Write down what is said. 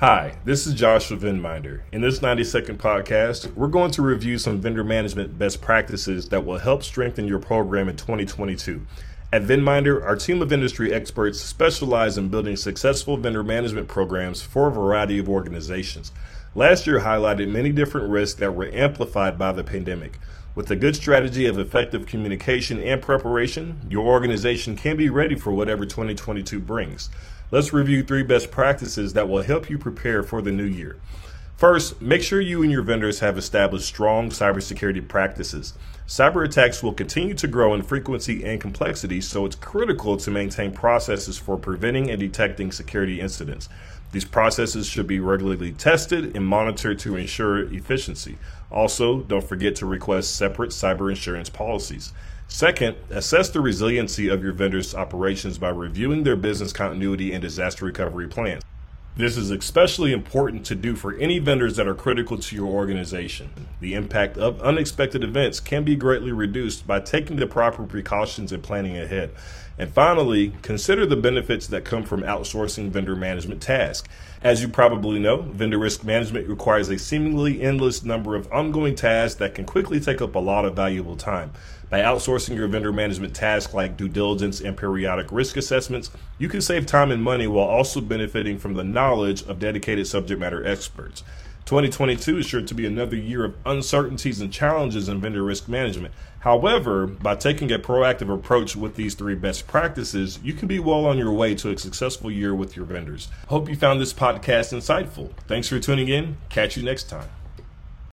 Hi, this is Josh with Venminder. In this 90 second podcast, we're going to review some vendor management best practices that will help strengthen your program in 2022. At Venminder, our team of industry experts specialize in building successful vendor management programs for a variety of organizations. Last year highlighted many different risks that were amplified by the pandemic. With a good strategy of effective communication and preparation, your organization can be ready for whatever 2022 brings. Let's review three best practices that will help you prepare for the new year. First, make sure you and your vendors have established strong cybersecurity practices. Cyber attacks will continue to grow in frequency and complexity, so it's critical to maintain processes for preventing and detecting security incidents. These processes should be regularly tested and monitored to ensure efficiency. Also, don't forget to request separate cyber insurance policies. Second, assess the resiliency of your vendor's operations by reviewing their business continuity and disaster recovery plans. This is especially important to do for any vendors that are critical to your organization. The impact of unexpected events can be greatly reduced by taking the proper precautions and planning ahead. And finally, consider the benefits that come from outsourcing vendor management tasks. As you probably know, vendor risk management requires a seemingly endless number of ongoing tasks that can quickly take up a lot of valuable time. By outsourcing your vendor management tasks like due diligence and periodic risk assessments, you can save time and money while also benefiting from the knowledge of dedicated subject matter experts. 2022 is sure to be another year of uncertainties and challenges in vendor risk management. However, by taking a proactive approach with these three best practices, you can be well on your way to a successful year with your vendors. Hope you found this podcast insightful. Thanks for tuning in. Catch you next time.